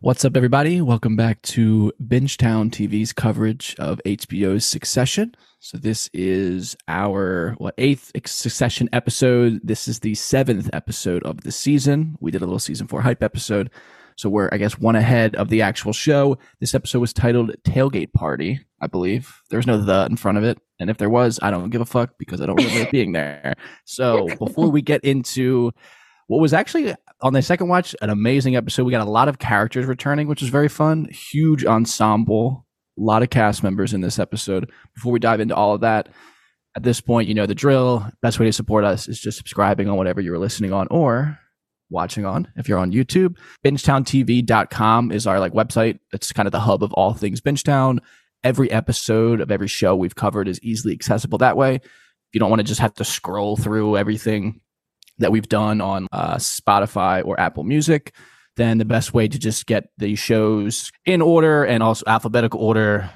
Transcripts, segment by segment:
What's up, everybody? Welcome back to Bingetown TV's coverage of HBO's Succession. So this is our what eighth Succession episode. This is the seventh episode of the season. We did a little season four hype episode, so we're I guess one ahead of the actual show. This episode was titled "Tailgate Party," I believe. There was no "the" in front of it, and if there was, I don't give a fuck because I don't remember it being there. So before we get into what was actually on the second watch an amazing episode. We got a lot of characters returning, which is very fun. Huge ensemble, a lot of cast members in this episode. Before we dive into all of that, at this point, you know the drill. Best way to support us is just subscribing on whatever you're listening on or watching on. If you're on YouTube, bingetowntv.com is our like website. It's kind of the hub of all things Bingetown. Every episode of every show we've covered is easily accessible that way. If you don't want to just have to scroll through everything that we've done on uh, Spotify or Apple Music, then the best way to just get the shows in order and also alphabetical order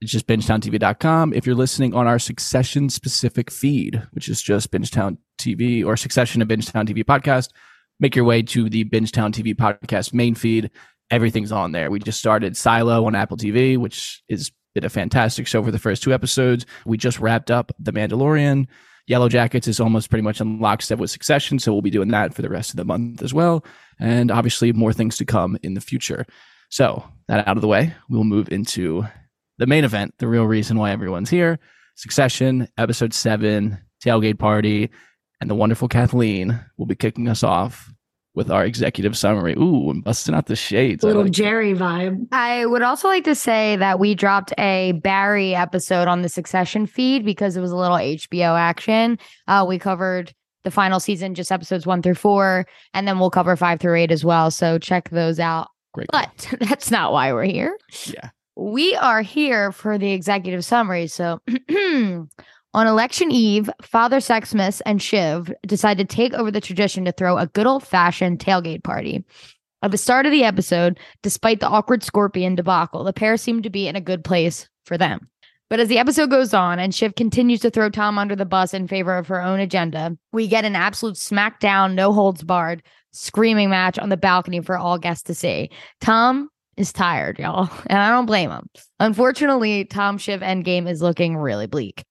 is just bingetowntv.com. If you're listening on our Succession specific feed, which is just Bingetown TV or Succession of Bingetown TV podcast, make your way to the Bingetown TV podcast main feed. Everything's on there. We just started Silo on Apple TV, which is been a fantastic show for the first two episodes. We just wrapped up The Mandalorian. Yellow Jackets is almost pretty much in lockstep with Succession, so we'll be doing that for the rest of the month as well, and obviously more things to come in the future. So that out of the way, we'll move into the main event, the real reason why everyone's here: Succession, episode seven, tailgate party, and the wonderful Kathleen will be kicking us off with our executive summary. Ooh, I'm busting out the shades. Little like Jerry it. vibe. I would also like to say that we dropped a Barry episode on the Succession feed because it was a little HBO action. Uh, we covered the final season, just episodes one through four, and then we'll cover five through eight as well. So check those out. Great. But that's not why we're here. Yeah. We are here for the executive summary. So On election eve, Father Sexsmith and Shiv decide to take over the tradition to throw a good old fashioned tailgate party. At the start of the episode, despite the awkward scorpion debacle, the pair seem to be in a good place for them. But as the episode goes on and Shiv continues to throw Tom under the bus in favor of her own agenda, we get an absolute smackdown, no holds barred, screaming match on the balcony for all guests to see. Tom is tired, y'all, and I don't blame him. Unfortunately, Tom Shiv endgame is looking really bleak.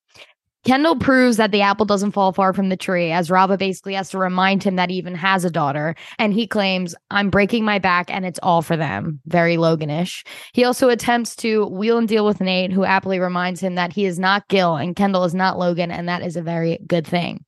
Kendall proves that the apple doesn't fall far from the tree as Rava basically has to remind him that he even has a daughter. And he claims, I'm breaking my back and it's all for them. Very Loganish. He also attempts to wheel and deal with Nate, who aptly reminds him that he is not Gil and Kendall is not Logan. And that is a very good thing.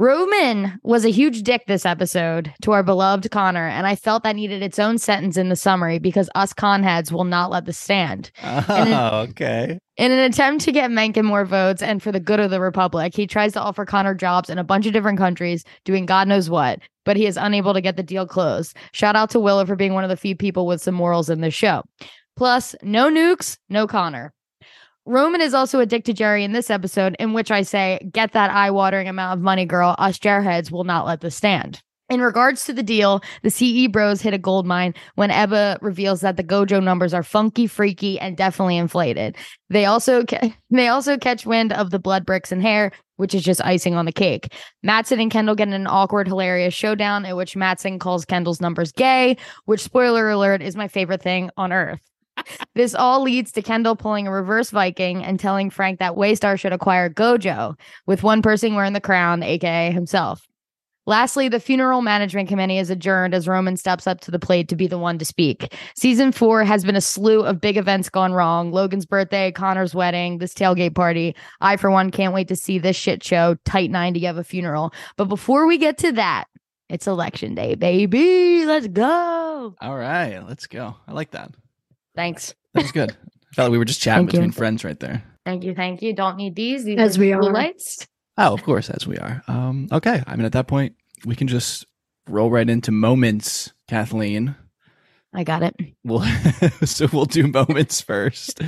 Roman was a huge dick this episode to our beloved Connor, and I felt that needed its own sentence in the summary because us conheads will not let this stand. Oh, okay. In an attempt to get Mencken more votes and for the good of the Republic, he tries to offer Connor jobs in a bunch of different countries, doing God knows what, but he is unable to get the deal closed. Shout out to Willa for being one of the few people with some morals in this show. Plus, no nukes, no Connor. Roman is also a dick to Gerri in this episode, in which I say, get that eye watering amount of money, girl. Us jarheads will not let this stand. In regards to the deal, the CE bros hit a gold mine when Ebba reveals that the Gojo numbers are funky, freaky, and definitely inflated. They also ca- they also catch wind of the blood bricks and hair, which is just icing on the cake. Matsson and Kendall get an awkward, hilarious showdown in which Matsson calls Kendall's numbers gay, which spoiler alert is my favorite thing on earth this all leads to Kendall pulling a reverse Viking and telling Frank that Waystar should acquire Gojo, with one person wearing the crown, aka himself. Lastly, the funeral management committee is adjourned as Roman steps up to the plate to be the one to speak. Season four has been a slew of big events gone wrong Logan's birthday, Connor's wedding, this tailgate party. I, for one, can't wait to see this shit show, Tight 90 of a funeral. But before we get to that, it's election day, baby. Let's go. All right, let's go. I like that. Thanks. That was good. I felt like we were just chatting between you. friends right there. Thank you. Thank you. Don't need these. these as we are. Lights. Oh, of course, as we are. Um, okay. I mean, at that point, we can just roll right into moments, Kathleen. I got it. Well, so we'll do moments first.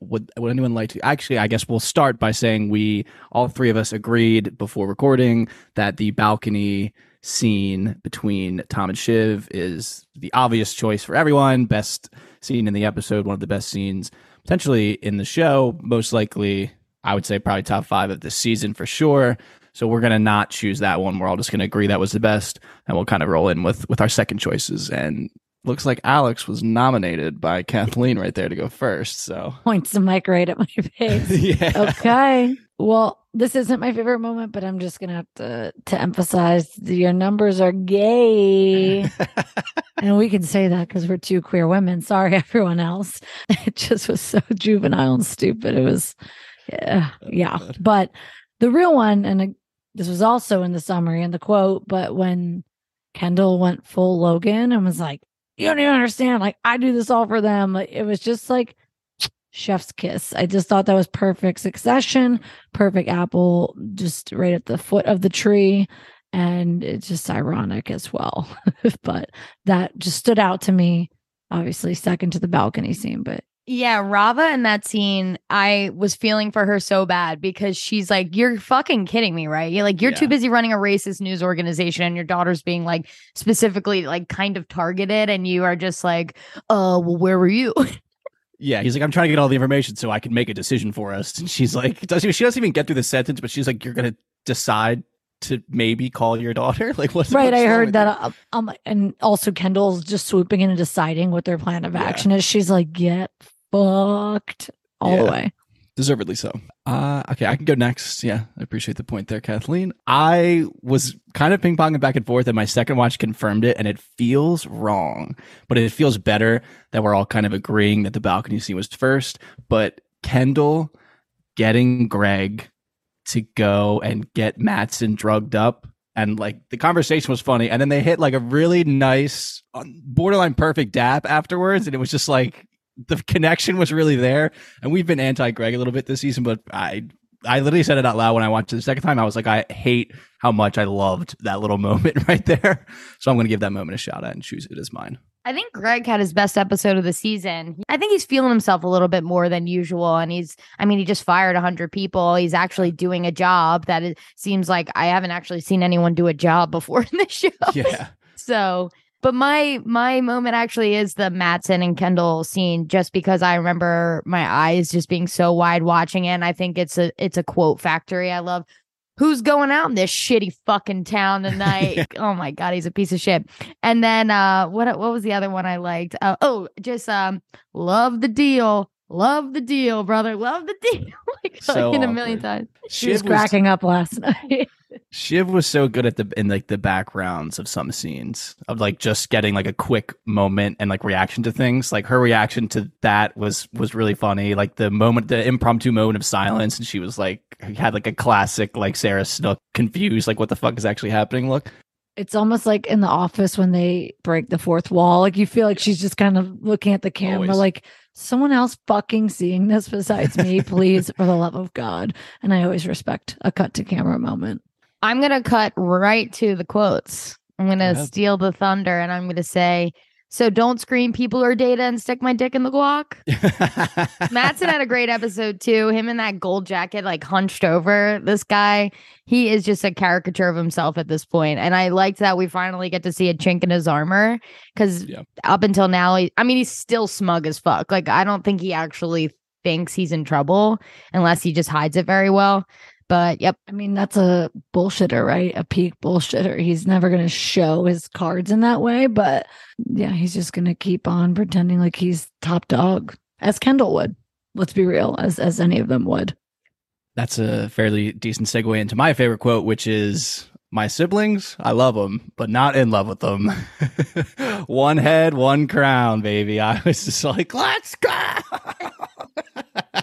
would would anyone like to? Actually, I guess we'll start by saying we all three of us agreed before recording that the balcony scene between Tom and Shiv is the obvious choice for everyone. Best scene in the episode, one of the best scenes potentially in the show. Most likely, I would say probably top five of the season for sure. So we're gonna not choose that one. We're all just gonna agree that was the best, and we'll kind of roll in with with our second choices. And looks like Alex was nominated by Kathleen right there to go first. So Points the mic right at my face. yeah, Okay. Well, this isn't my favorite moment, but I'm just gonna have to to emphasize your numbers are gay. and we can say that because we're two queer women. Sorry, everyone else. It just was so juvenile and stupid. It was, yeah, yeah. But the real one, and uh, this was also in the summary and the quote, but when Kendall went full Logan and was like, "You don't even understand. Like I do this all for them." Like it was just like chef's kiss. I just thought that was perfect succession, perfect apple, just right at the foot of the tree. And it's just ironic as well. but that just stood out to me. Obviously, second to the balcony scene, but Yeah, Rava in that scene, I was feeling for her so bad because she's like, You're fucking kidding me, right? You're like, you're too busy running a racist news organization and your daughter's being like specifically like kind of targeted, and you are just like, Oh, well, where were you? yeah. He's like, I'm trying to get all the information so I can make a decision for us. And she's like, does she doesn't even get through the sentence, but she's like, you're gonna decide to maybe call your daughter. Like, what's right. what's I heard that. Uh, um, and also Kendall's just swooping in and deciding what their plan of Yeah. action is. She's like, get fucked all the way. Deservedly so. Uh, okay, I can go next. Yeah, I appreciate the point there, Kathleen. I was kind of ping ponging back and forth, and my second watch confirmed it, and it feels wrong, but it feels better that we're all kind of agreeing that the balcony scene was first. But Kendall getting Greg to go and get Matsson drugged up. And like the conversation was funny, and then they hit like a really nice, um, borderline perfect dap afterwards, and it was just like the connection was really there. And we've been anti Greg a little bit this season, but I I literally said it out loud when I watched it the second time. I was like, I hate how much I loved that little moment right there. So I'm going to give that moment a shout out and choose it as mine. I think Greg had his best episode of the season. I think he's feeling himself a little bit more than usual. And he's, I mean, he just fired 100 people. He's actually doing a job that it seems like I haven't actually seen anyone do a job before in this show. Yeah. So, but my my moment actually is the Matsson and Kendall scene, just because I remember my eyes just being so wide watching it. And I think it's a it's a quote factory. I love who's going out in this shitty fucking town tonight. oh my god, he's a piece of shit. And then uh, what what was the other one I liked? Uh, oh, just um, love the deal. Love the deal, brother. Love the deal. like So a million times. She was cracking up last night. Shiv was so good at the in like the backgrounds of some scenes of like just getting like a quick moment and like reaction to things. Like her reaction to that was was really funny. Like the moment, the impromptu moment of silence, and she was like had like a classic like Sarah Snook confused, like what the fuck is actually happening? Look, it's almost like in the office when they break the fourth wall. Like you feel like she's just kind of looking at the camera, Always. like someone else fucking seeing this besides me, please, for the love of God. And I always respect a cut to camera moment. I'm gonna cut right to the quotes. I'm gonna ahead. steal the thunder and I'm gonna say, so don't scream people or data and stick my dick in the guac. Matsson had a great episode too. Him in that gold jacket, like hunched over. This guy, he is just a caricature of himself at this point. And I liked that we finally get to see a chink in his armor because Yeah. up until now, he, I mean, he's still smug as fuck. Like, I don't think he actually thinks he's in trouble unless he just hides it very well. But yep, I mean, that's a bullshitter, right? A peak bullshitter. He's never going to show his cards in that way, but yeah, he's just going to keep on pretending like he's top dog, as Kendall would. Let's be real, as as any of them would. That's a fairly decent segue into my favorite quote, which is my siblings, I love them, but not in love with them. one head, one crown, baby. I was just like, let's go.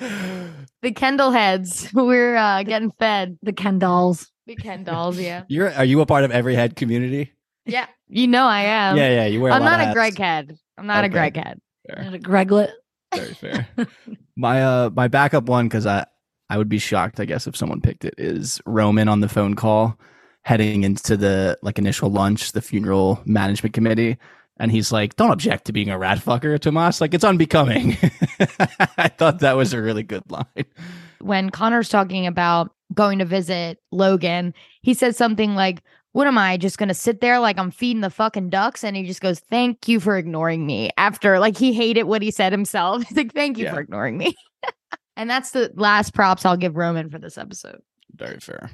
the Kendall heads, we're uh, getting fed. The Kendalls. The Ken dolls, yeah. You're are you a part of every head community? Yeah. You know I am. yeah, yeah. You wear. I'm a not a. Greg head. I'm not Okay. a Greg head. And a Greglet. Very fair. my uh my backup one because I I would be shocked I guess if someone picked it is Roman on the phone call heading into the like initial lunch the funeral management committee and he's like don't object to being a rat fucker Tomas like it's unbecoming I thought that was a really good line. when Connor's talking about going to visit Logan, he says something like, What am I just gonna sit there like I'm feeding the fucking ducks? And he just goes, Thank you for ignoring me. After like he hated what he said himself. He's like, Thank you Yeah. for ignoring me. and that's the last props I'll give Roman for this episode. Very fair.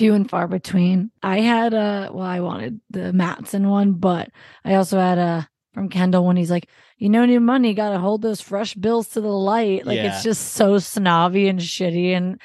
Few and far between. I had a well, I wanted the Matsson one, but I also had a from Kendall when he's like, you know, new money, got to hold those fresh bills to the light. Like Yeah. it's just so snobby and shitty. And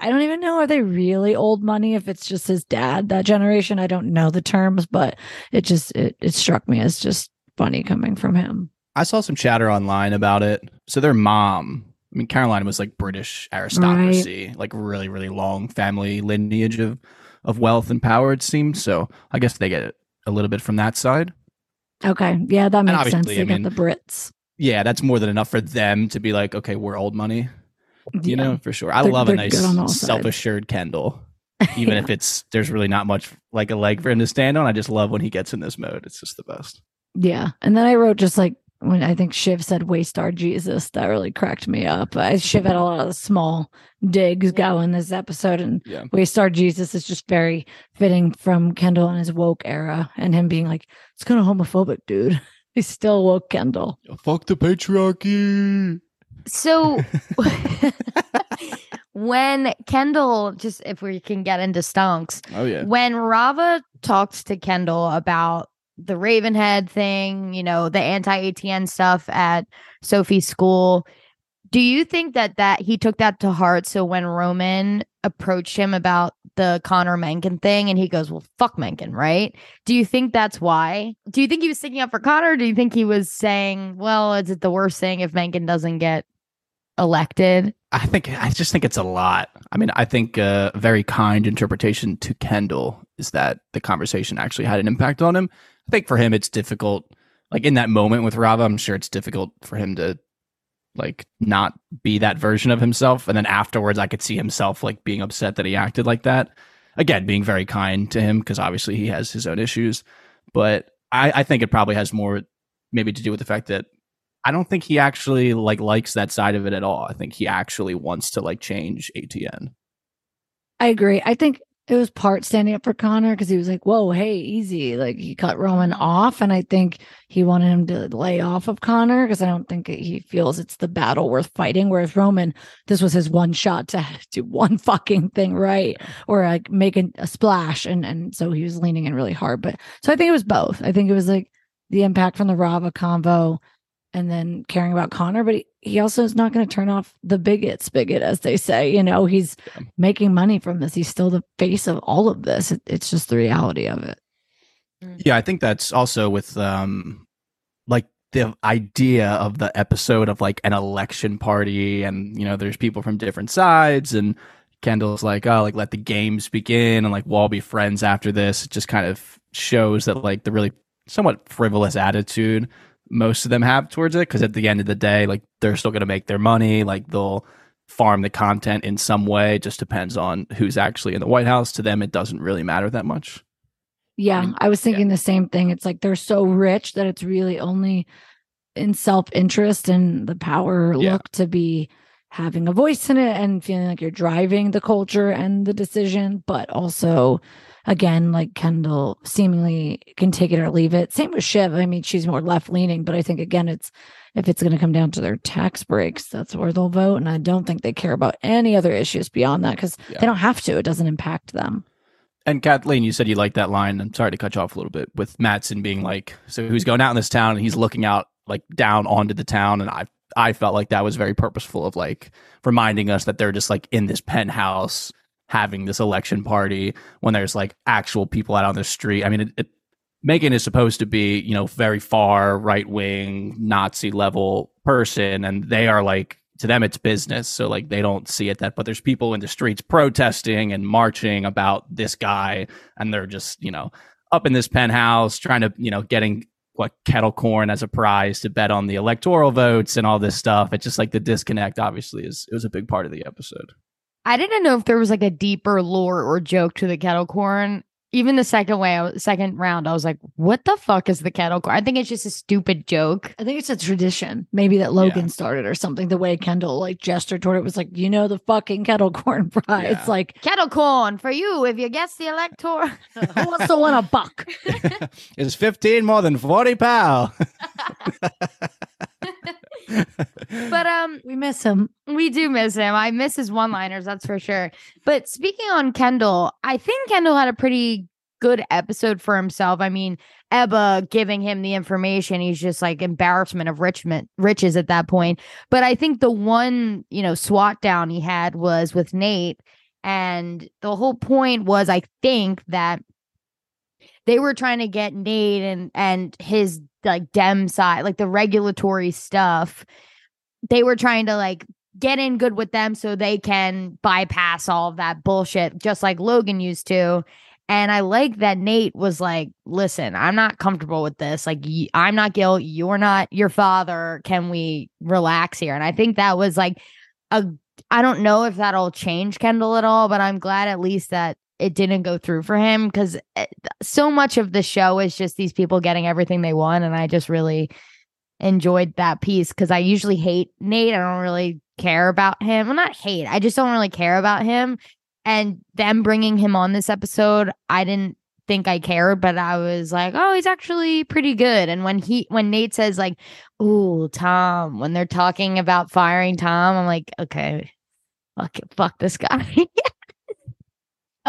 I don't even know are they really old money if it's just his dad that generation. I don't know the terms, but it just it it struck me as just funny coming from him. I saw some chatter online about it. So their mom, I mean, Caroline was like British aristocracy, like really, really long family lineage of of wealth and power. It seemed so. I guess they get it a little bit from that side. Okay, yeah, that makes sense. They I mean, the Brits. Yeah, that's more than enough for them to be like, okay, we're old money. You Yeah. know, for sure. I They're- love a they're nice good on all sides. self assured Kendall. Even Yeah. if it's there's really not much like a leg for him to stand on. I just love when he gets in this mode. It's just the best. Yeah. And then I wrote just like when I think Shiv said Waystar Jesus, that really cracked me up. I Shiv had a lot of small digs go in this episode and Yeah. Waystar Jesus is just very fitting from Kendall and his woke era and him being like, it's kind of homophobic, dude. He's still woke Kendall. Fuck the patriarchy. So when Kendall, just if we can get into stonks, Oh yeah. when Rava talked to Kendall about the Ravenhead thing, you know, the anti ATN stuff at Sophie's school, do you think that that he took that to heart? So when Roman approached him about the Connor Mencken thing, and he goes, "Well, fuck Mencken," right? Do you think that's why? Do you think he was sticking up for Connor? Or do you think he was saying, "Well, is it the worst thing if Mencken doesn't get elected?" I think I just think it's a lot. I mean, I think a very kind interpretation to Kendall is that the conversation actually had an impact on him. I think for him it's difficult. Like in that moment with Rava, I'm sure it's difficult for him to like not be that version of himself. And then afterwards, I could see himself like being upset that he acted like that. Again, being very kind to him because obviously he has his own issues. But I, I think it probably has more maybe to do with the fact that I don't think he actually like likes that side of it at all. I think he actually wants to like change ATN. I agree. I think it was part standing up for Connor because he was like, whoa, hey, easy. Like he cut Roman off. And I think he wanted him to lay off of Connor because I don't think he feels it's the battle worth fighting. Whereas Roman, this was his one shot to do one fucking thing right or like make a, a splash. And, and so he was leaning in really hard. But so I think it was both. I think it was like the impact from the Rava convo and then caring about Connor, but he, he also is not going to turn off the bigot spigot, as they say. You know, he's making money from this. He's still the face of all of this. It, it's just the reality of it. Yeah, I think that's also with um like the idea of the episode of like an election party and you know there's people from different sides and Kendall's like, oh, like let the games begin and like we'll all be friends after this. It just kind of shows that like the really somewhat frivolous attitude most of them have towards it because at the end of the day, like they're still gonna make their money, like they'll farm the content in some way. It just depends on who's actually in the White House. To them it doesn't really matter that much. Yeah, mean, I was thinking the same thing. It's like they're so rich that it's really only in self interest and the power Yeah. look to be having a voice in it and feeling like you're driving the culture and the decision, but also again, like Kendall seemingly can take it or leave it. Same with Shiv. I mean, she's more left leaning, but I think again, it's if it's going to come down to their tax breaks, that's where they'll vote. And I don't think they care about any other issues beyond that because Yeah. they don't have to. It doesn't impact them. And Kathleen, you said you liked that line. I'm sorry to cut you off a little bit with Matsson being like, so he's going out in this town and he's looking out like down onto the town, and I I felt like that was very purposeful of like reminding us that they're just like in this penthouse having this election party when there's like actual people out on the street. I mean, it, it Mencken is supposed to be you know very far right wing Nazi level person, and they are like to them it's business so like they don't see it that but there's people in the streets protesting and marching about this guy and they're just you know up in this penthouse trying to you know getting what kettle corn as a prize to bet on the electoral votes and all this stuff it's just like the disconnect obviously is it was a big part of the episode I didn't know if there was like a deeper lore or joke to the kettle corn. Even the second way, was- second round, I was like, "What the fuck is the kettle corn?" I think it's just a stupid joke. I think it's a tradition, maybe that Logan started or something. The way Kendall like gestured toward it was like, you know, the fucking kettle corn fry. Yeah. It's like, Kettle corn for you if you guess the elector. who wants to win a buck? Is 15 more than 40 pow? but um, We miss him. We do miss him. I miss his one liners, that's for sure. But speaking on Kendall, I think Kendall had a pretty good episode for himself. I mean, Ebba giving him the information, he's just like embarrassment of richment, riches at that point. But I think the one, you know, SWAT down he had was with Nate. And the whole point was, I think, that they were trying to get Nate and and his like dem side, like the regulatory stuff. They were trying to like get in good with them so they can bypass all of that bullshit, just like Logan used to. And I like that Nate was like, listen, I'm not comfortable with this. Like, I'm not Gil. You're not your father. Can we relax here? And I think that was like a, I don't know if that'll change Kendall at all, but I'm glad at least that it didn't go through for him because eh, so much of the show is just these people getting everything they want. And I just really enjoyed that piece because I usually hate Nate. I don't really care about him. Well, not hate. I just don't really care about him. And them bringing him on this episode, I didn't think I cared, but I was like, oh, he's actually pretty good. And when he, when Nate says like, oh, Tom," when they're talking about firing Tom, I'm like, okay, fuck, fuck this guy.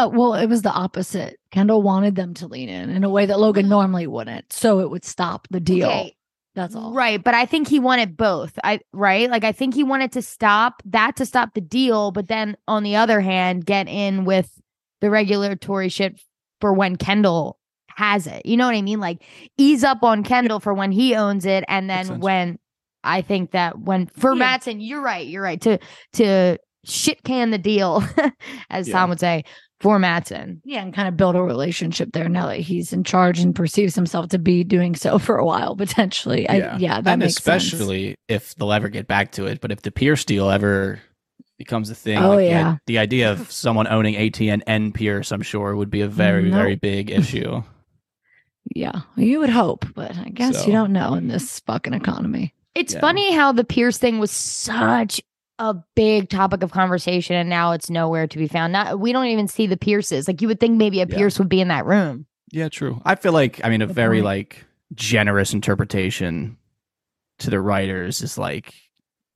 Uh, well, it was the opposite. Kendall wanted them to lean in in a way that Logan normally wouldn't. So it would stop the deal. Okay, That's all. Right, but I think he wanted both. I right? Like I think he wanted to stop that to stop the deal, but then on the other hand, get in with the regulatory shit for when Kendall has it. You know what I mean? Like ease up on Kendall for when he owns it and then when I think that when for Yeah. Matsson, you're right, you're right. To to shit can the deal, as Yeah. Tom would say, for Matsson. Yeah, and kind of build a relationship there now that he's in charge and perceives himself to be doing so for a while potentially. Yeah. I, yeah, that and makes sense. especially if they'll ever get back to it. But if the Pierce deal ever becomes a thing, Oh, like, the- yeah. the, idea of someone owning ATN and Pierce, I'm sure, would be a very, No. very big issue. Yeah, you would hope, but I guess So- you don't know in this fucking economy. It's Yeah. funny how the Pierce thing was such a big topic of conversation and now it's nowhere to be found. Not we don't even see the Pierces. Like you would think maybe a Yeah. Pierce would be in that room. Yeah, true. I feel like, I mean, a Good very point. like generous interpretation to the writers is like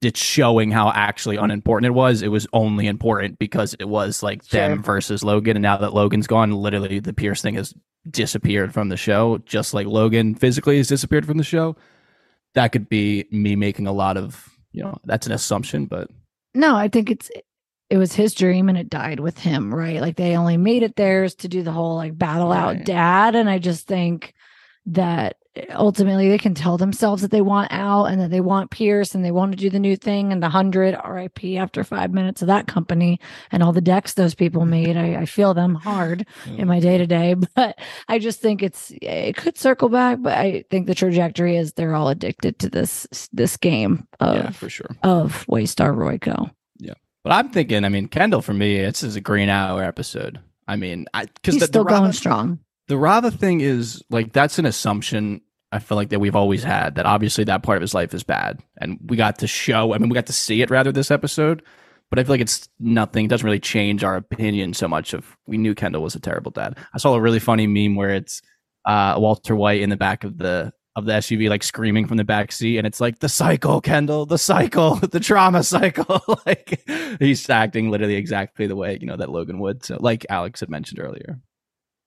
it's showing how actually unimportant it was. It was only important because it was like them versus Logan. And now that Logan's gone, literally the Pierce thing has disappeared from the show, just like Logan physically has disappeared from the show. That could be me making a lot of, you know, that's an assumption, but No, I think it's it was his dream and it died with him, right? Like they only made it theirs to do the whole like battle out dad. And I just think that ultimately they can tell themselves that they want out and that they want Pierce and they want to do the new thing and the hundred RIP after five minutes of that company and all the decks those people made. I, I feel them hard in my day to day, but I just think it's it could circle back. But I think the trajectory is they're all addicted to this this game of yeah, for sure. of Waystar Royco. Yeah, but I'm thinking, I mean, Kendall for me, this is a green hour episode. I mean, I because still the going strong. the Rava thing is like that's an assumption I feel like that we've always had that obviously that part of his life is bad and we got to show I mean we got to see it rather this episode but I feel like it's nothing it doesn't really change our opinion so much of we knew Kendall was a terrible dad. I saw a really funny meme where it's uh Walter White in the back of the of the SUV like screaming from the back seat and it's like the cycle Kendall the cycle the trauma cycle. Like he's acting literally exactly the way you know that Logan would. So like Alex had mentioned earlier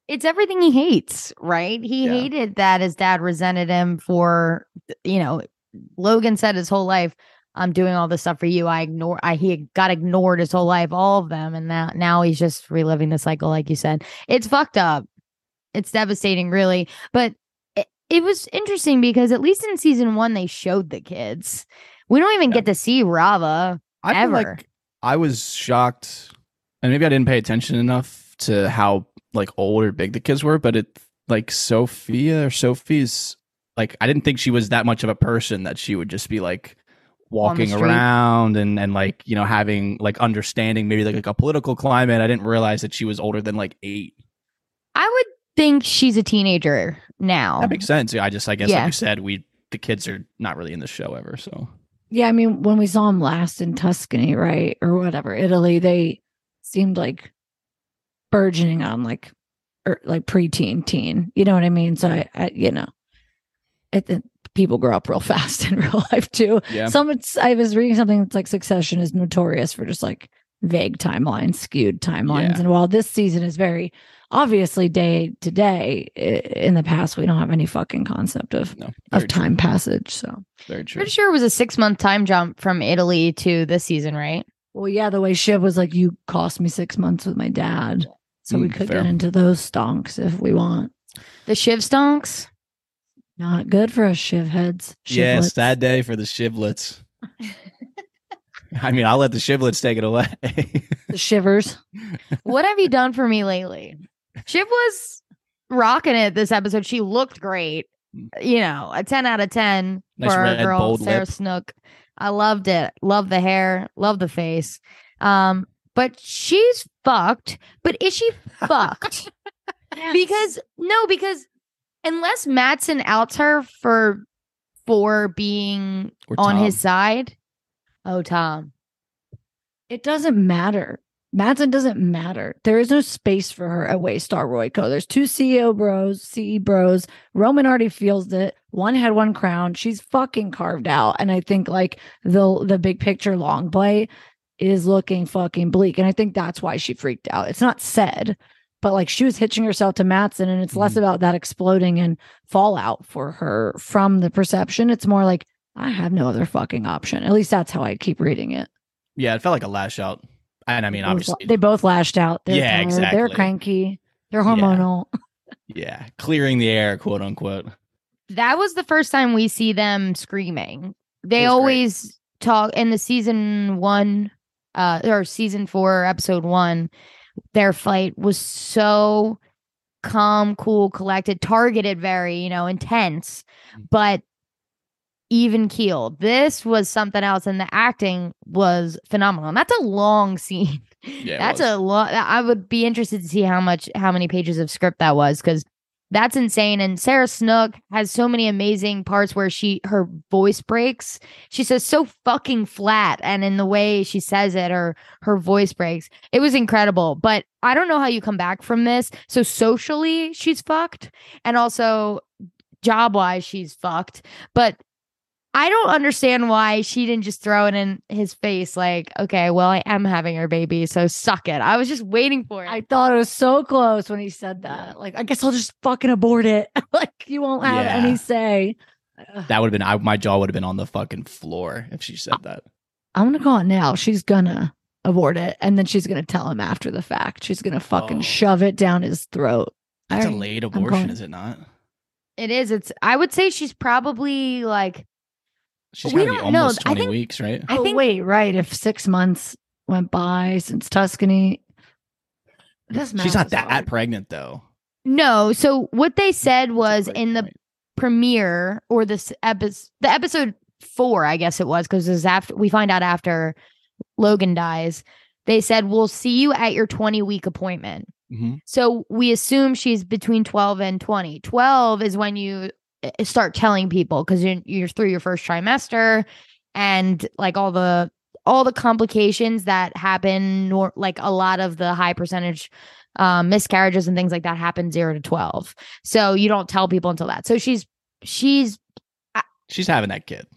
It's everything he hates, right? He Yeah. hated that his dad resented him for you know, Logan said his whole life, I'm doing all this stuff for you. I ignore I he got ignored his whole life, all of them. And now now he's just reliving the cycle, like you said. It's fucked up. It's devastating, really. But it, it was interesting because at least in season one, they showed the kids. We don't even Yeah. get to see Rava. I ever. like I was shocked, and maybe I didn't pay attention enough to how like old or big the kids were. But it like Sophia or Sophie's like I didn't think she was that much of a person that she would just be like walking around and and like you know having like understanding maybe like, like a political climate. I didn't realize that she was older than like eight. I would think she's a teenager now. That makes sense. Yeah, I just I guess Yeah. like you said, we the kids are not really in the show ever. So Yeah, I mean, when we saw him last in Tuscany, right, or whatever, Italy, they seemed like burgeoning on like, or like preteen, teen. You know what I mean? So I, I you know, I think people grow up real fast in real life too. yeah, Some, it's, I was reading something that's like Succession is notorious for just like vague timelines, skewed timelines, Yeah. and while this season is very obviously day to day, in the past we don't have any fucking concept of no, of time true. passage. So. Very true. Pretty sure it was a six month time jump from Italy to this season, right? Well, yeah, the way Shiv was like, you cost me six months with my dad. So we Mm, could fair. get into those stonks if we want. The Shiv stonks. Not good for us Shiv heads. Yeah, Shivlets. sad day for the shivlets. I mean, I'll let the shivlets take it away. The shivers. what have you done for me lately? Shiv was rocking it this episode. She looked great. You know, a 10 out of 10 Nice for our girl, Sarah lip. Snook. I loved it. Love the hair. Love the face. Um, but she's fucked. But is she fucked? because no, because unless Matsson outs her for for being on his side. Oh, Tom. it doesn't matter. Matsson doesn't matter. There is no space for her at Waystar Royco. There's two CEO bros, CE bros. Roman already feels it. One had one crown. She's fucking carved out. And I think like the the big picture long play is looking fucking bleak. And I think that's why she freaked out. It's not said, but like she was hitching herself to Matsson, and it's less Mhm. about that exploding and fallout for her from the perception. It's more like I have no other fucking option. At least that's how I keep reading it. Yeah, it felt like a lash out. And I mean, obviously, they both lashed out. They're Yeah, tired, They're cranky. They're hormonal. yeah, clearing the air, quote unquote. That was the first time we see them screaming. They It was great. always talk in the season one, uh, or season four, episode one. Their fight was so calm, cool, collected, targeted, very you know intense, Mm. but even keeled. This was something else, and the acting was phenomenal. And that's a long scene. Yeah, That's a lot. I would be interested to see how much, how many pages of script that was because that's insane. And Sarah Snook has so many amazing parts where she her voice breaks. She says so fucking flat, and in the way she says it, or her voice breaks. It was incredible. But I don't know how you come back from this. So socially, she's fucked, and also job wise, she's fucked. But I don't understand why she didn't just throw it in his face, like, okay, well, I am having her baby, so suck it. I was just waiting for it. I thought it was so close when he said that. Like, I guess I'll just fucking abort it. like, you won't have Yeah. any say. That would have been. I, my jaw would have been on the fucking floor if she said that. I'm gonna call it now. She's gonna abort it, and then she's gonna tell him after the fact. She's gonna fucking Oh. shove it down his throat. That's a I- late abortion, calling- is it not? it is. It's. I would say she's probably like. She's We got to don't know. almost I twenty think- weeks, right? I oh, think- wait, right. If six months went by since Tuscany, this She's not that hard. pregnant though. No. So what they said was great in the point. premiere or this episode, the episode four, I guess it was, because it after we find out after Logan dies. They said we'll see you at your 20 week appointment. Mhm. So we assume she's between 12 and 20. 12 is when you start telling people because you're, you're through your first trimester and like all the all the complications that happen nor like a lot of the high percentage um, miscarriages and things like that happen 0 to 12. So you don't tell people until that. So she's she's She's having that kid.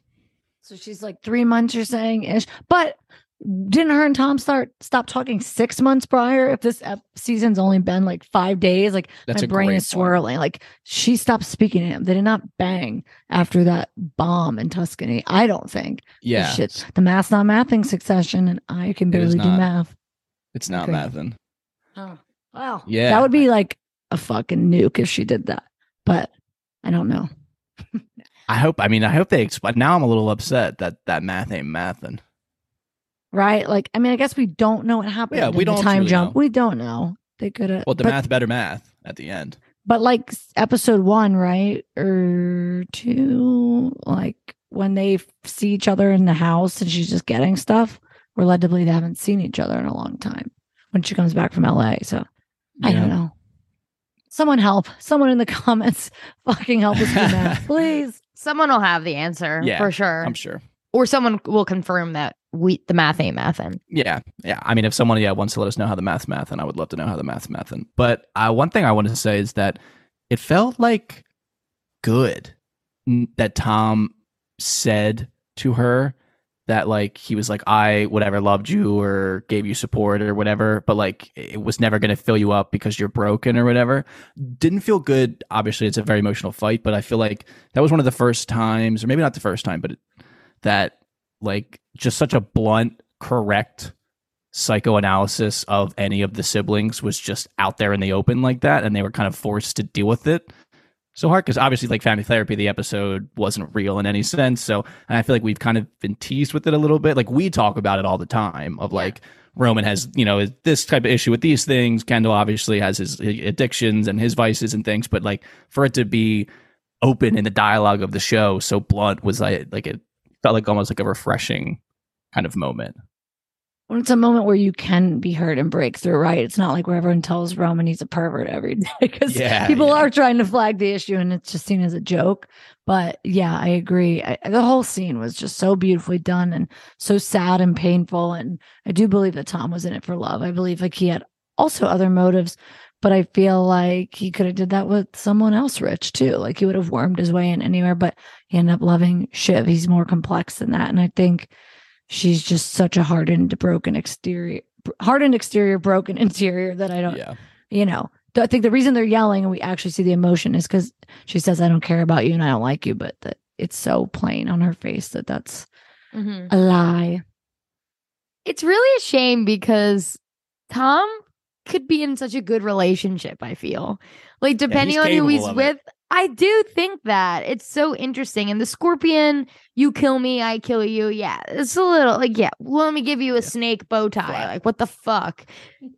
So she's like three months, you're saying ish. But didn't her and Tom start stop talking six months prior? If this ep- season's only been like five days, like That's my brain is point. swirling. Like she stopped speaking to him. They did not bang after that bomb in Tuscany. I don't think. Yeah, shit. The math's not mathing succession, and I can barely do math. it's not Okay. Mathing. Oh, well, Yeah. that would be like a fucking nuke if she did that. But I don't know. I hope. I mean, I hope they explain. Now I'm a little upset that that math ain't mathing. Right? Like, I mean, I guess we don't know what happened. Yeah, we in don't time truly jump. know. We don't know. They could have. Well, the but, math better math at the end. But like episode one, right? Or two, like when they see each other in the house and she's just getting stuff, we're led to believe they haven't seen each other in a long time when she comes back from LA. So I Yeah. don't know. Someone help. Someone in the comments fucking help us do that, please. Someone will have the answer Yeah, for sure. I'm sure. Or someone will confirm that we the math ain't mathin'. Yeah, yeah. I mean, if someone yeah wants to let us know how the math, and I would love to know how the math. And but uh, one thing I wanted to say is that it felt like good that Tom said to her that like he was like I whatever loved you or gave you support or whatever, but like it was never going to fill you up because you're broken or whatever. Didn't feel good. Obviously, it's a very emotional fight, but I feel like that was one of the first times, or maybe not the first time, but that like just such a blunt, correct psychoanalysis of any of the siblings was just out there in the open like that, and they were kind of forced to deal with it so hard because obviously, like family therapy, the episode wasn't real in any sense. So, and I feel like we've kind of been teased with it a little bit. Like we talk about it all the time of like. Roman has, you know, this type of issue with these things. Kendall obviously has his addictions and his vices and things, but like for it to be open in the dialogue of the show, so blunt was like, like it felt like almost like a refreshing kind of moment. When it's a moment where you can be hurt and break through, right? It's not like where everyone tells Roman he's a pervert every day because Yeah, people yeah. are trying to flag the issue and it's just seen as a joke. But yeah, I agree. I, the whole scene was just so beautifully done and so sad and painful. And I do believe that Tom was in it for love. I believe like he had also other motives, but I feel like he could have did that with someone else rich too. Like he would have wormed his way in anywhere, but he ended up loving Shiv. He's more complex than that. And I think she's just such a hardened, broken exterior, hardened exterior, broken interior that I don't, Yeah. you know, I think the reason they're yelling and we actually see the emotion is because she says, I don't care about you and I don't like you, but that it's so plain on her face that that's Mm-hmm. a lie. It's really a shame because Tom could be in such a good relationship, I feel. Like depending on who he's of it. with, I do think that. It's so interesting. And the scorpion, you kill me, I kill you. Yeah, it's a little like, yeah, let me give you a snake bow tie. Flat. Like, what the fuck?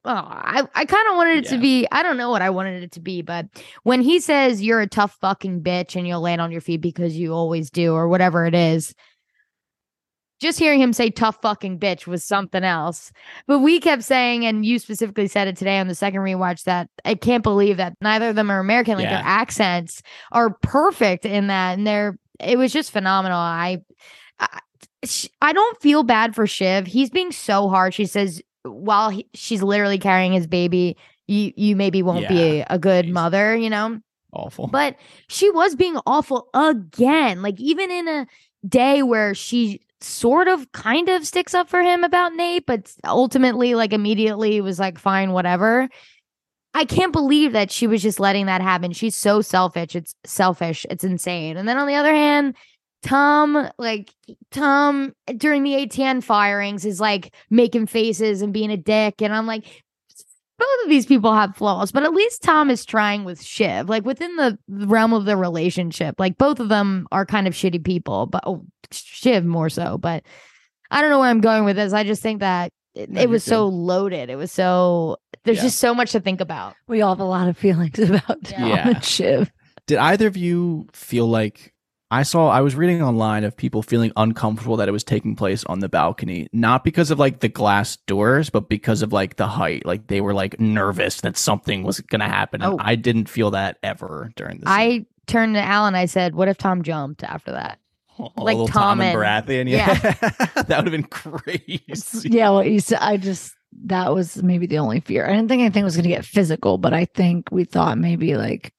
Oh, I, I kind of wanted it to be, I don't know what I wanted it to be, but when he says you're a tough fucking bitch and you'll land on your feet because you always do, or whatever it is, just hearing him say tough fucking bitch was something else. But we kept saying, and you specifically said it today on the second rewatch, that I can't believe that neither of them are American. Like Yeah. their accents are perfect in that, and they're it was just phenomenal. I, I, I don't feel bad for Shiv. He's being so hard. She says while he, she's literally carrying his baby, you you maybe won't be a, good Jeez. mother, you know. Awful. But she was being awful again. Like even in a day where she sort of kind of sticks up for him about Nate, but ultimately like immediately was like fine whatever. I can't believe that she was just letting that happen. She's so selfish. It's selfish. It's insane. And then on the other hand, Tom, like Tom during the ATN firings is like making faces and being a dick. And I'm like, both of these people have flaws, but at least Tom is trying with Shiv, like within the realm of the relationship. Like both of them are kind of shitty people, but oh, Shiv more so. But I don't know where I'm going with this. I just think that it, No, it was so loaded. It was so there's Yeah. just so much to think about. We all have a lot of feelings about Tom Yeah. and Shiv. Did either of you feel like I saw I was reading online of people feeling uncomfortable that it was taking place on the balcony, not because of like the glass doors, but because of like the height. Like they were like nervous that something was gonna happen. And Oh. I didn't feel that ever during the I turned to Alan. I said, "What if Tom jumped after that?" like little Tom and and- Baratheon. Yeah. that would have been crazy. Yeah, what you said, I just that was maybe the only fear. I didn't think anything was going to get physical, but I think we thought maybe like,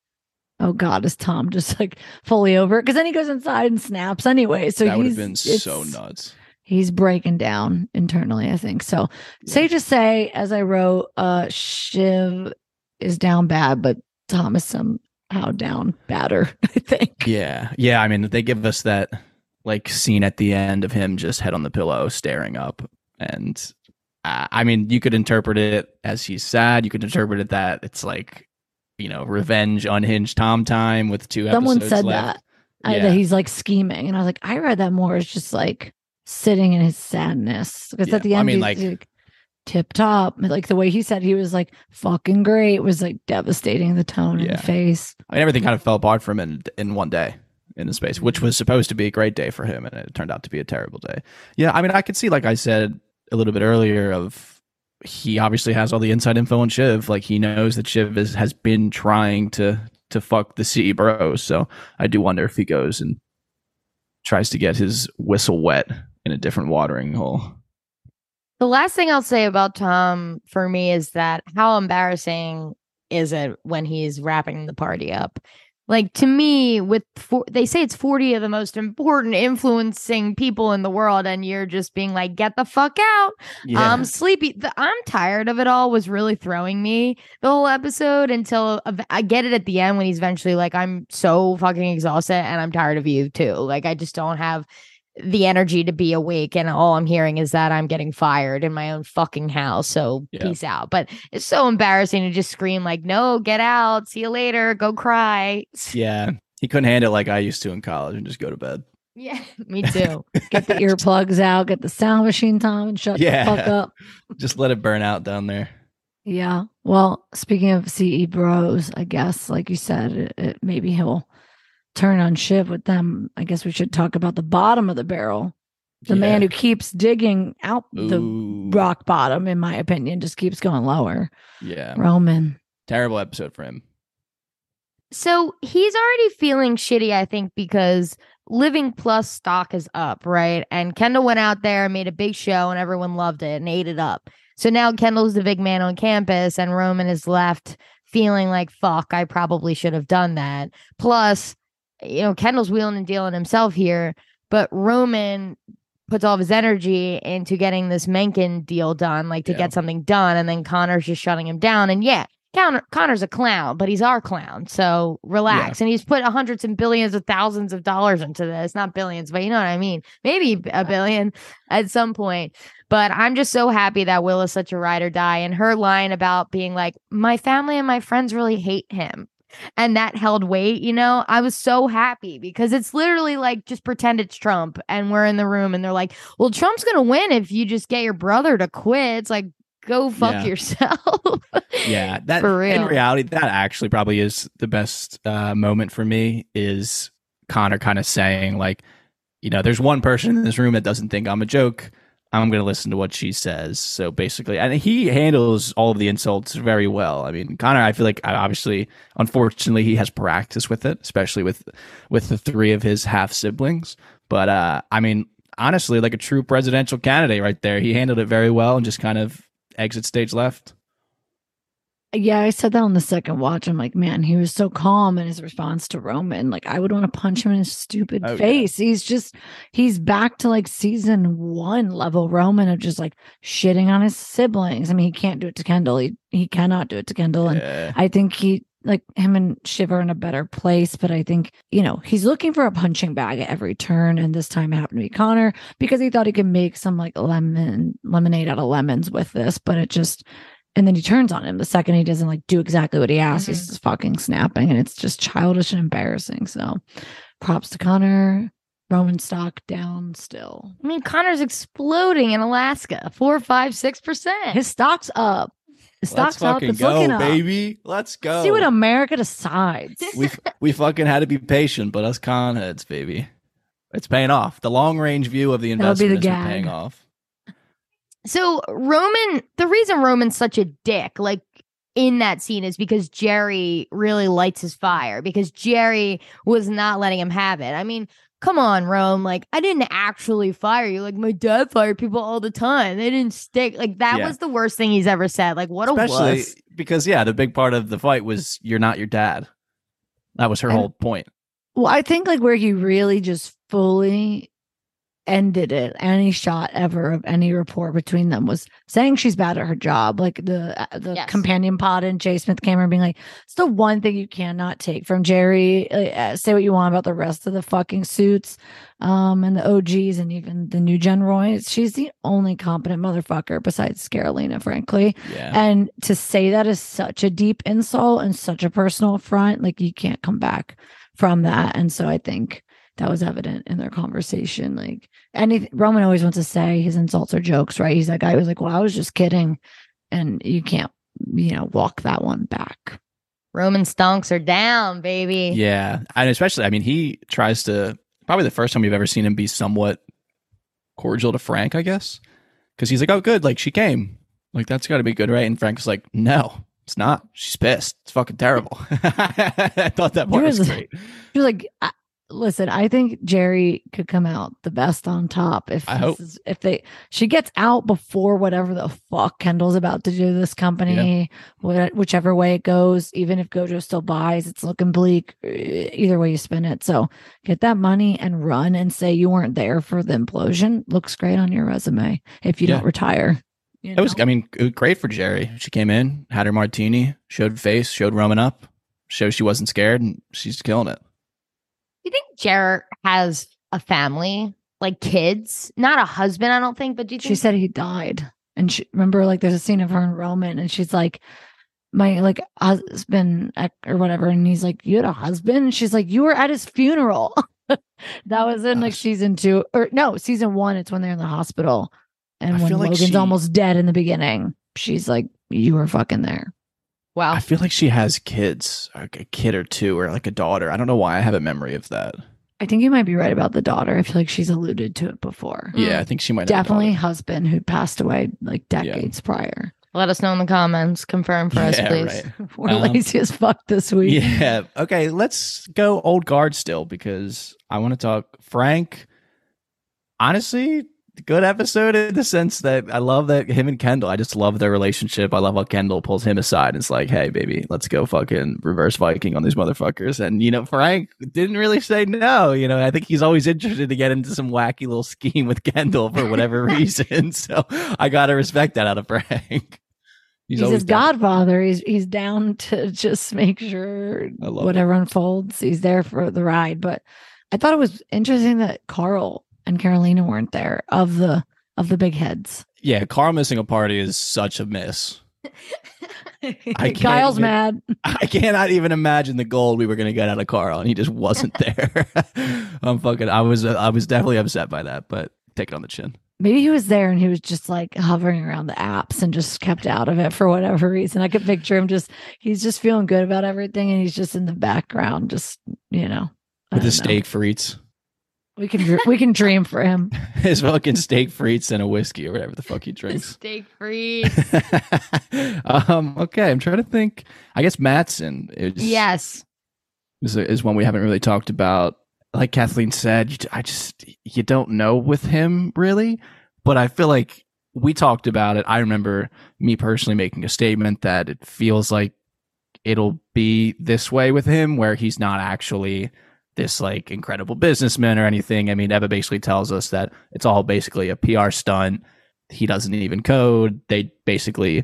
oh God, is Tom just like fully over? Because then he goes inside and snaps anyway. So that would have been so nuts. He's breaking down internally, I think. So safe to say, as I wrote, uh Shiv is down bad, but Tom is somehow down badder. I think. Yeah. Yeah. I mean, they give us that like scene at the end of him just head on the pillow staring up. And uh, I mean, you could interpret it as he's sad. You could interpret it that it's like, you know, revenge, unhinged Tom time with two Someone episodes said left. that. I, that he's like scheming, and I was like, I read that more as just like sitting in his sadness because Yeah, at the I end, mean, he's like- like, tip top, like the way he said he was like fucking great was like devastating. The tone in Yeah. the face. I mean, everything kind of fell apart for him in, in one day in the space, which was supposed to be a great day for him. And it turned out to be a terrible day. Yeah. I mean, I could see, like I said a little bit earlier, of he obviously has all the inside info on Shiv. Like he knows that Shiv is, has been trying to to fuck the CE bros. So I do wonder if he goes and tries to get his whistle wet in a different watering hole. The last thing I'll say about Tom for me is that how embarrassing is it when he's wrapping the party up? Like to me, with four, they say it's 40 of the most important influencing people in the world, and you're just being like, get the fuck out. I'm um, sleepy. The, I'm tired of it all was really throwing me the whole episode until I get it at the end when he's eventually like, I'm so fucking exhausted and I'm tired of you too. Like, I just don't have the energy to be awake and all i'm hearing is that i'm getting fired in my own fucking house so Yeah. peace out but it's so embarrassing to just scream like no get out see you later go cry yeah. He couldn't handle it like I used to in college and just go to bed. yeah me too Get the earplugs out, get the sound machine time, and shut Yeah. the fuck up. Just let it burn out down there. Yeah. Well, speaking of CE bros, I guess, like you said, it, it, maybe he'll turn on Shiv with them. I guess we should talk about the bottom of the barrel. The man who keeps digging out the Ooh. rock bottom, in my opinion, just keeps going lower. Yeah. Roman. Terrible episode for him. So he's already feeling shitty, I think, because Living Plus stock is up, right? And Kendall went out there and made a big show and everyone loved it and ate it up. So now Kendall's the big man on campus and Roman is left feeling like, fuck, I probably should have done that. Plus, you know, Kendall's wheeling and dealing himself here, but Roman puts all of his energy into getting this Mencken deal done, like to Yeah. get something done. And then Connor's just shutting him down. And yeah, Connor, Connor's a clown, but he's our clown. So relax. And he's put hundreds and billions of thousands of dollars into this. Not billions, but you know what I mean? Maybe a billion at some point. But I'm just so happy that Willa is such a ride or die. And her line about being like, my family and my friends really hate him. And that held weight, you know. I was so happy because it's literally like just pretend it's Trump and we're in the room and they're like, Well, Trump's gonna win if you just get your brother to quit. It's like, go fuck Yeah. yourself. Yeah, that For in reality, that actually probably is the best uh, moment for me. Is Connor kind of saying like, you know, there's one person in this room that doesn't think I'm a joke. I'm going to listen to what she says. So basically, and he handles all of the insults very well. I mean, Connor, I feel like uh, obviously, unfortunately, he has practice with it, especially with with the three of his half siblings. But uh, I mean, honestly, like a true presidential candidate right there. He handled it very well and just kind of exit stage left. Yeah, I said that on the second watch. I'm like, man, he was so calm in his response to Roman. Like, I would want to punch him in his stupid Oh, yeah. face. He's just, he's back to like season one level Roman of just like shitting on his siblings. I mean, he can't do it to Kendall. He, he cannot do it to Kendall. And Yeah. I think he, like him and Shiv are in a better place, but I think, you know, he's looking for a punching bag at every turn. And this time it happened to be Connor because he thought he could make some like lemon lemonade out of lemons with this, but it just and then he turns on him the second he doesn't like do exactly what he asks. He's mm-hmm. just fucking snapping, and it's just childish and embarrassing. So, props to Connor. Roman stock down still. I mean, Connor's exploding in Alaska. Four, five, six percent. His stock's up. His Let's stock's up. fucking It's looking go, up. baby. Let's go. See what America decides. we we fucking had to be patient, but us con heads, baby, it's paying off. The long range view of the That'll be investment the has been paying off. So Roman, the reason Roman's such a dick, like in that scene, is because Gerri really lights his fire because Gerri was not letting him have it. I mean, come on, Rome. Like, I didn't actually fire you. Like, my dad fired people all the time. They didn't stick. Like, that Yeah. was the worst thing he's ever said. Like, what a Especially wuss. because yeah, the big part of the fight was you're not your dad. That was her And- whole point. Well, I think like where he really just fully ended it, any shot ever of any rapport between them was saying she's bad at her job. Like the uh, the Yes. companion pod and J. Smith-Cameron being like, it's the one thing you cannot take from Gerri. Uh, say what you want about the rest of the fucking suits, um, and the OGs and even the new Gen Roy. She's the only competent motherfucker besides Karolina, frankly. Yeah, And to say that is such a deep insult and such a personal affront. Like you can't come back from that. And so I think that was evident in their conversation. Like any Roman always wants to say his insults are jokes, right? He's that guy who's like, Well, I was just kidding. And you can't, you know, walk that one back. Roman stonks are down, baby. yeah, and especially I mean he tries to probably the first time you've ever seen him be somewhat cordial to Frank, I guess, because he's like, oh good, like she came, Like that's got to be good, right? And Frank's like, no, it's not. She's pissed. It's fucking terrible. I thought that part was, was- great. She was like, I, listen, I think Gerri could come out the best on top if I hope. is- if they she gets out before whatever the fuck Kendall's about to do this company, wha- whichever way it goes. Even if GoJo still buys, it's looking bleak. e- Either way you spin it, so get that money and run and say you weren't there for the implosion. Looks great on your resume if you Yeah. don't retire. you It was. I mean, was great for Gerri. She came in, had her martini, showed face, showed Roman up, showed she wasn't scared, and she's killing it. You think Jarrett has a family, like kids, not a husband? I don't think. But do you think she said he died and she remember like there's a scene of her and roman and she's like my like husband or whatever and he's like you had a husband and she's like you were at his funeral that was in like season two or no season one it's when they're in the hospital and I when feel like logan's she- almost dead in the beginning she's like you were fucking there Wow. I feel like she has kids, like a kid or two, or like a daughter. I don't know why I have a memory of that. i think you might be right about the daughter i feel like she's alluded to it before. Yeah, I think she might definitely daughter. husband who passed away like decades prior Let us know in the comments. Confirm for us, Yeah, please. right. we're Um, lazy as fuck this week Yeah. Okay, let's go old guard still because I want to talk Frank. Honestly, good episode in the sense that I love that him and Kendall. I just love their relationship. I love how Kendall pulls him aside. And it's like, hey, baby, let's go fucking reverse Viking on these motherfuckers. And you know, Frank didn't really say no. You know, I think he's always interested to get into some wacky little scheme with Kendall for whatever reason. So I gotta respect that out of Frank. He's, always his down. godfather. He's he's down to just make sure whatever unfolds, he's there for the ride. But I thought it was interesting that Karl and Karolina weren't there of the of the big heads. Yeah, Karl missing a party is such a miss. can't Kyle's even- mad. I cannot even imagine the gold we were going to get out of Karl, and he just wasn't there. I'm fucking. I was. I was definitely upset by that, but take it on the chin. Maybe he was there and he was just like hovering around the apps and just kept out of it for whatever reason. I could picture him just he's just feeling good about everything and he's just in the background, just you know. With his steak for frites, We can we can dream for him. his fucking steak frites and a whiskey or whatever the fuck he drinks. Steak free. um. Okay, I'm trying to think. I guess Matsson is yes. is, is one we haven't really talked about. Like Kathleen said, you, I just you don't know with him really, but I feel like we talked about it. I remember me personally making a statement that it feels like it'll be this way with him, where he's not actually this like incredible businessman or anything. I mean, Ebba basically tells us that it's all basically a PR stunt. He doesn't even code. They basically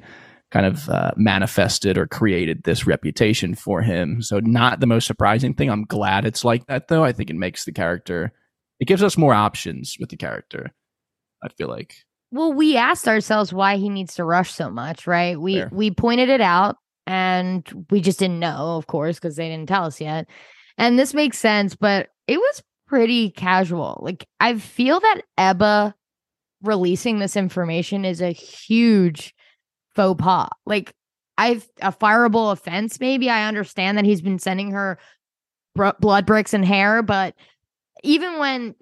kind of uh, manifested or created this reputation for him. So not the most surprising thing. I'm glad it's like that though. I think it makes the character it gives us more options with the character. I feel like. Well, we asked ourselves why he needs to rush so much, right? We Fair. we pointed it out and we just didn't know, of course, because they didn't tell us yet. And this makes sense, but it was pretty casual. Like I feel that Ebba releasing this information is a huge faux pas. Like I've a fireable offense, maybe. I understand that he's been sending her br- blood bricks and hair, but even when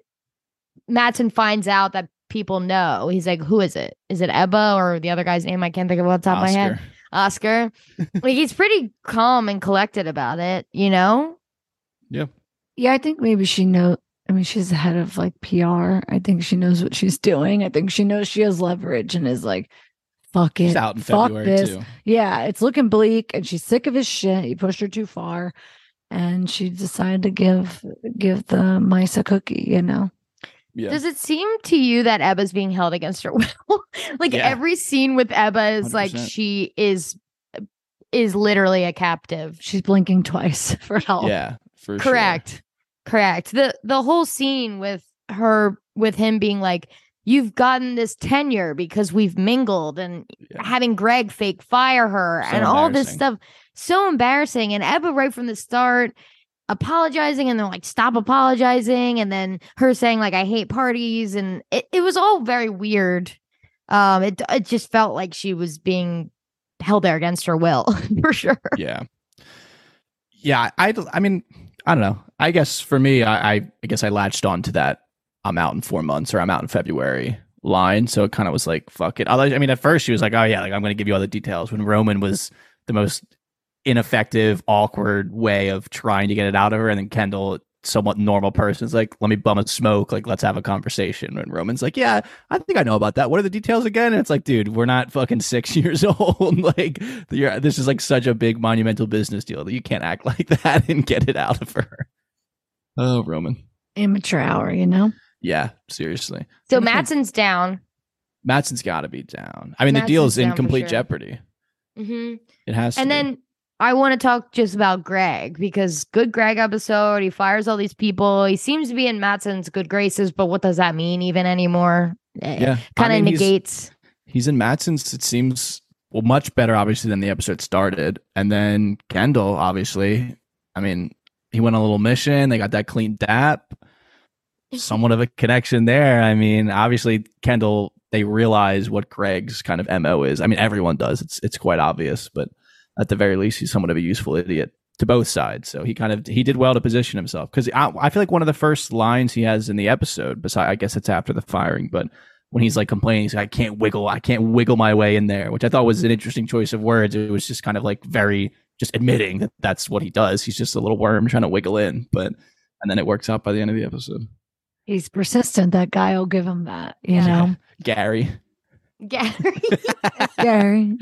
Matsson finds out that people know, he's like, "Who is it? Is it Ebba or the other guy's name? I can't think of off the top of my head." Oscar. Oscar. like he's pretty calm and collected about it, you know. Yeah, Yeah, I think maybe she know. I mean, she's the head of like PR. I think she knows what she's doing. I think she knows she has leverage and is like, "Fuck it, He's out in fuck February this." too. Yeah, it's looking bleak, and she's sick of his shit. He pushed her too far, and she decided to give give the mice a cookie. You know, Yeah. Does it seem to you that Ebba's being held against her will? like Yeah. every scene with Ebba is like 100%. she is is literally a captive. she's blinking twice for help. yeah, for sure. Correct. Correct. The the whole scene with her with him being like, You've gotten this tenure because we've mingled and Yeah. having Greg fake fire her So and all this stuff. So embarrassing. And Ebba right from the start apologizing and they're like, stop apologizing. And then her saying, like, I hate parties. And it, it was all very weird. Um, it it just felt like she was being held there against her will, for sure. Yeah. Yeah, I, I mean, I don't know. I guess for me, I, I, I guess I latched on to that. I'm out in four months, or I'm out in February line, so it kind of was like fuck it. I mean, at first she was like, "Oh yeah, like I'm going to give you all the details." When Roman was the most ineffective, awkward way of trying to get it out of her, and then Kendall, somewhat normal person, is like, "Let me bum a smoke, like let's have a conversation." And Roman's like, "Yeah, I think I know about that. What are the details again?" And it's like, dude, we're not fucking six years old. like, you're, this is like such a big monumental business deal that you can't act like that and get it out of her. Oh, Roman. Amateur hour, you know? Yeah, seriously. So Matsson's down. Matsson's got to be down. I mean, the Matsson's deal's in complete sure. jeopardy. hmm It has to. And be. then I want to talk just about Greg because good Greg episode. He fires all these people. He seems to be in Matsson's good graces, but what does that mean even anymore? Eh, yeah, Kind I of mean, negates. He's in Matsson's. It seems well much better, obviously, than the episode started. And then Kendall, obviously. I mean, he went on a little mission. They got that clean dap. Somewhat of a connection there. I mean, obviously, Kendall. They realize what Greg's kind of mo is. I mean, everyone does. It's it's quite obvious, but at the very least, he's somewhat of a useful idiot to both sides. So he kind of he did well to position himself because I, I feel like one of the first lines he has in the episode. Besides, I guess it's after the firing, but when he's like complaining, he's like, I can't wiggle, I can't wiggle my way in there, which I thought was an interesting choice of words. It was just kind of like very just admitting that that's what he does. He's just a little worm trying to wiggle in, but and then it works out by the end of the episode. He's persistent. That guy will give him that, you Yeah. know? Gary, Gary. Gary.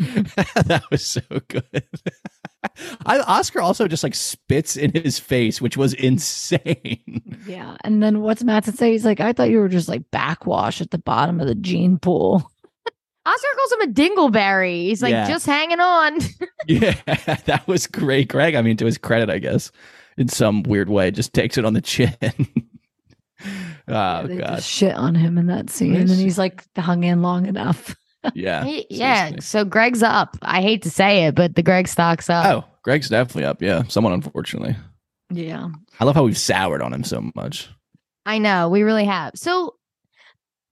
that was so good. I, Oscar also just like spits in his face, which was insane. Yeah. And then what's Matt to say? He's like, I thought you were just like backwash at the bottom of the gene pool. Oscar calls him a dingleberry. He's like Yeah. just hanging on. Yeah, that was great, Greg. I mean, to his credit, I guess, in some weird way, just takes it on the chin. Oh they god, just shit on him in that scene. And Nice. he's like hung in long enough. yeah, He- yeah. seriously. So Greg's up. I hate to say it, but the Greg stock's up. Oh, Greg's definitely up. Yeah, someone unfortunately. Yeah. I love how we've soured on him so much. I know we really have. So,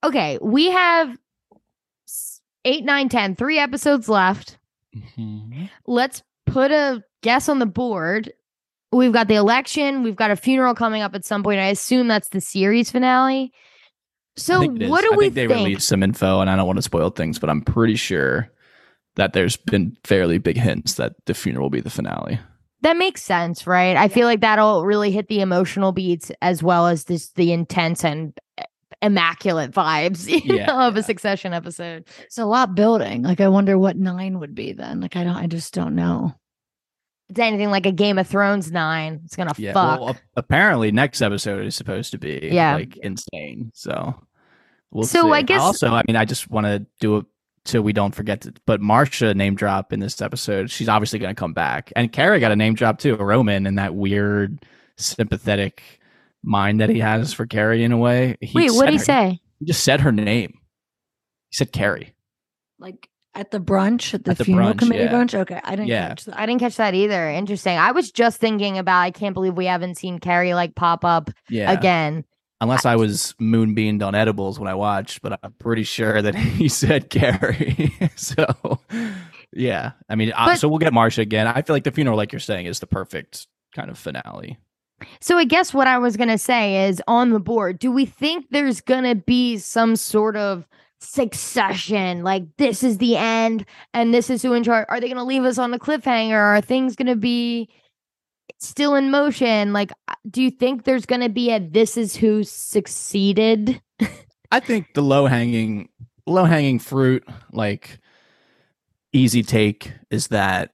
okay, we have s- eight, nine, ten, three episodes left. Mm-hmm. Let's put a guess on the board. We've got the election. We've got a funeral coming up at some point. I assume that's the series finale. So, think what do I we think they think? released some info, and I don't want to spoil things, but I'm pretty sure that there's been fairly big hints that the funeral will be the finale. That makes sense, right? I feel like that'll really hit the emotional beats as well as this the intense and immaculate vibes you Yeah, know, of yeah. a Succession episode. It's a lot building. Like I wonder what nine would be then. Like I don't I just don't know. It's anything like a Game of Thrones nine. It's gonna Yeah. fuck. Well, apparently, next episode is supposed to be Yeah. like insane. So we'll So see. I guess- also, I mean, I just want to do it so we don't forget to. But Marcia name drop in this episode. She's obviously going to come back, and Kerry got a name drop too. Roman and that weird sympathetic mind that he has for Kerry in a way. He Wait, what did he her- say? He just said her name. He said Kerry. Like at the brunch, at the, At the funeral brunch, committee yeah. brunch. Okay. I didn't Yeah. catch that. I didn't catch that either. Interesting. I was just thinking about. I can't believe we haven't seen Kerry like pop up Yeah. again. Unless I was moonbeamed on edibles when I watched, but I'm pretty sure that he said Kerry. so, yeah. I mean, uh, But- so we'll get Marcia again. I feel like the funeral, like you're saying, is the perfect kind of finale. So I guess what I was gonna say is on the board. Do we think there's gonna be some sort of succession? Like this is the end, and this is who in charge. Are they gonna leave us on a cliffhanger? Are things gonna be still in motion? Like, uh, do you think there's gonna be a this is who succeeded? I think the low hanging, low hanging fruit, like easy take, is that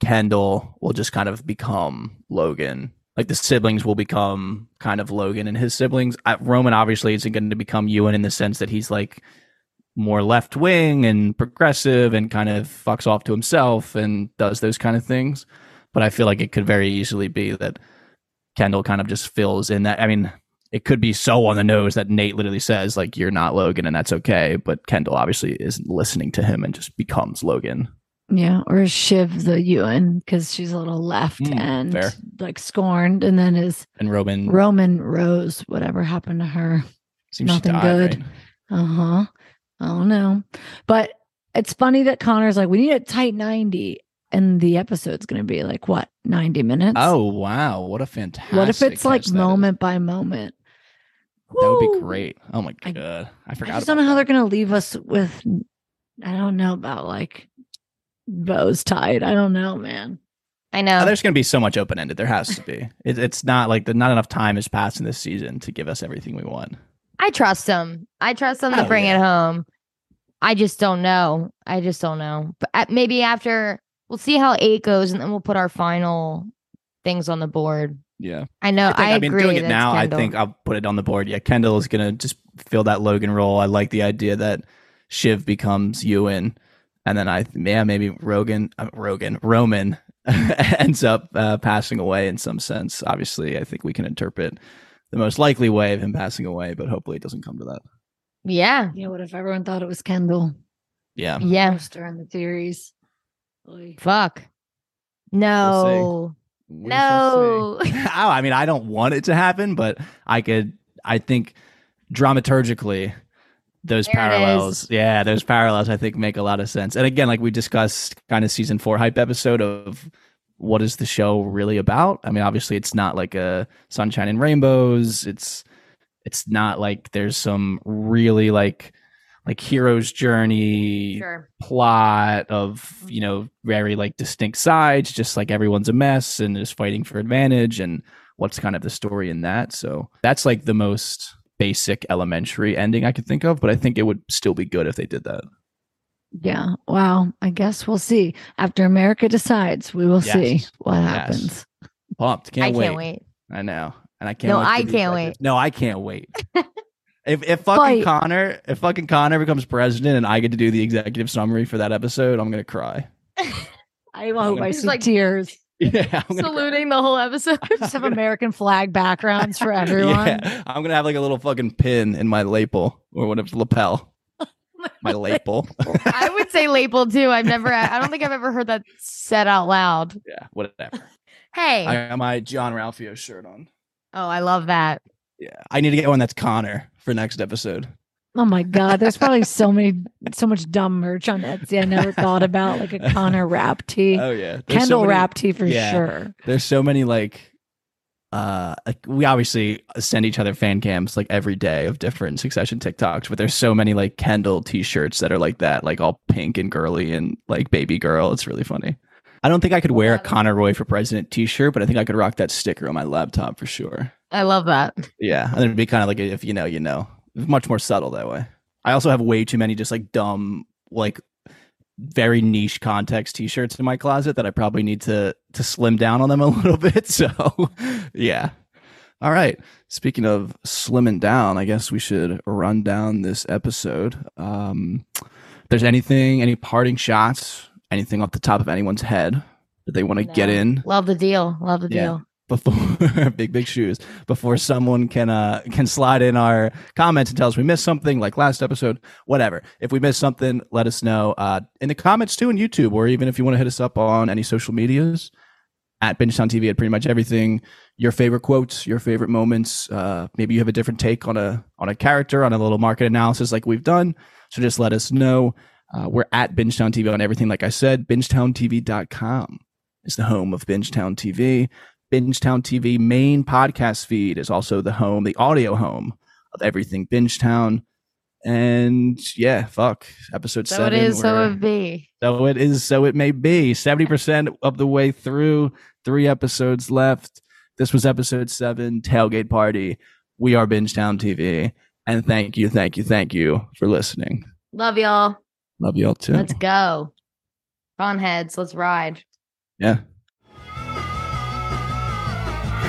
Kendall will just kind of become Logan. Like the siblings will become kind of Logan and his siblings. Roman obviously isn't going to become Ewan in the sense that he's like more left wing and progressive and kind of fucks off to himself and does those kind of things. But I feel like it could very easily be that Kendall kind of just fills in that. I mean, it could be so on the nose that Nate literally says like you're not Logan and that's okay, but Kendall obviously isn't listening to him and just becomes Logan. Yeah. Or Shiv the Ewan because she's a little left Mm, and fair. like scorned. And then is And Roman Roman Rose, whatever happened to her. seems she nothing died, good. right? Uh huh. I don't know. But it's funny that Connor's like, we need a tight 90. And the episode's going to be like, what, 90 minutes? Oh wow, what a fantastic! what if it's like catch that is. moment by moment? That would be great. Oh my I- god, I I forgot. just don't know how they're gonna leave us with. I don't know about like bows tied. I don't know, man. I Oh, know. Uh, there's going to be so much open ended. There has to be. It, it's not like the, not enough time has passed in this season to give us everything we want. I trust them. I trust him to bring yeah. it home. I just don't know. I just don't know. But uh, maybe after we'll see how eight goes, and then we'll put our final things on the board. Yeah, I know. I, I, think, I, mean, agree. doing it now, I think I'll put it on the board. Yeah, Kendall is going to just fill that Logan role. I like the idea that Shiv becomes Ewan, and then I yeah maybe Rogan uh, Rogan Roman ends up uh, passing away in some sense. Obviously, I think we can interpret the most likely way of him passing away, but hopefully it doesn't come to that. Yeah. Yeah. What if everyone thought it was Kendall? Yeah, Yeah. Poster in the series. Oy. Fuck. No. We shall see. No. oh, I mean, I don't want it to happen, but I could. I think dramaturgically, those There parallels, yeah, those parallels, I think make a lot of sense. And again, like we discussed, kind of season four hype episode of what is the show really about. I mean, obviously, it's not like a sunshine and rainbows. It's it's not like there's some really like like hero's journey sure. plot of mm-hmm. you know very like distinct sides just like everyone's a mess and is fighting for advantage and what's kind of the story in that so that's like the most basic elementary ending i could think of but i think it would still be good if they did that Yeah. Wow. I guess we'll see. After America decides, we will see what Yes. happens. pumped can't I wait can't wait. i know and i can't No, wait I can't wait. no i can't wait if if fucking Fight. connor if fucking connor becomes president and i get to do the executive summary for that episode i'm gonna cry I hope I He's see like- tears. yeah I'm gonna cry. Saluting the whole episode. Just have American flag backgrounds for everyone. Yeah, I'm gonna have like a little fucking pin in my lapel or whatever lapel. My label. I would say label too. I've never, I don't think I've ever heard that said out loud. yeah, whatever. Hey. I got my Jean-Ralphio shirt on. oh, I love that. Yeah, I need to get one that's Connor for next episode. Oh my God. There's probably so many, so much dumb merch on Etsy. I never thought about like a Connor rap tee. Oh yeah, There's so Kendall many- rap tee for yeah. sure. There's so many like. Uh, like we obviously send each other fan cams like every day of different Succession TikToks, but there's so many like Kendall T-shirts that are like that, like all pink and girly and like baby girl. It's really funny. I don't think I could wear a. Connor Roy for President T-shirt, but I think I could rock that sticker on my laptop for sure. I love that. Yeah, and it'd be kind of like if you know, you know, much more subtle that way. I also have way too many just like dumb, like very niche context T-shirts in my closet that I probably need to to slim down on them a little bit. So, yeah. All right. Speaking of slimming down, I guess we should run down this episode. Um, there's anything, any parting shots, anything off the top of anyone's head that they want to get in Love the deal. Love the Yeah. deal. Before big big shoes before someone can uh can slide in our comments and tell us we missed something like last episode whatever. If we missed something let us know uh in the comments too on youtube or even if you want to hit us up on any social medias at Bingetown TV at pretty much everything. Your favorite quotes your favorite moments uh maybe you have a different take on a on a character on a little market analysis like we've done. So just let us know. Uh, we're at Bingetown TV on everything like I said bingetowntv.com is the home of Bingetown TV Bingetown TV main podcast feed is also the home, the audio home of everything Bingetown. And yeah, fuck. Episode So seven. it is, so it be. so it is, so it may be. 70% of the way through, three episodes left. This was episode seven, Tailgate Party. We are Bingetown TV. And thank you, thank you, thank you for listening. Love y'all. Love y'all too. Let's go. On heads. Let's ride. yeah.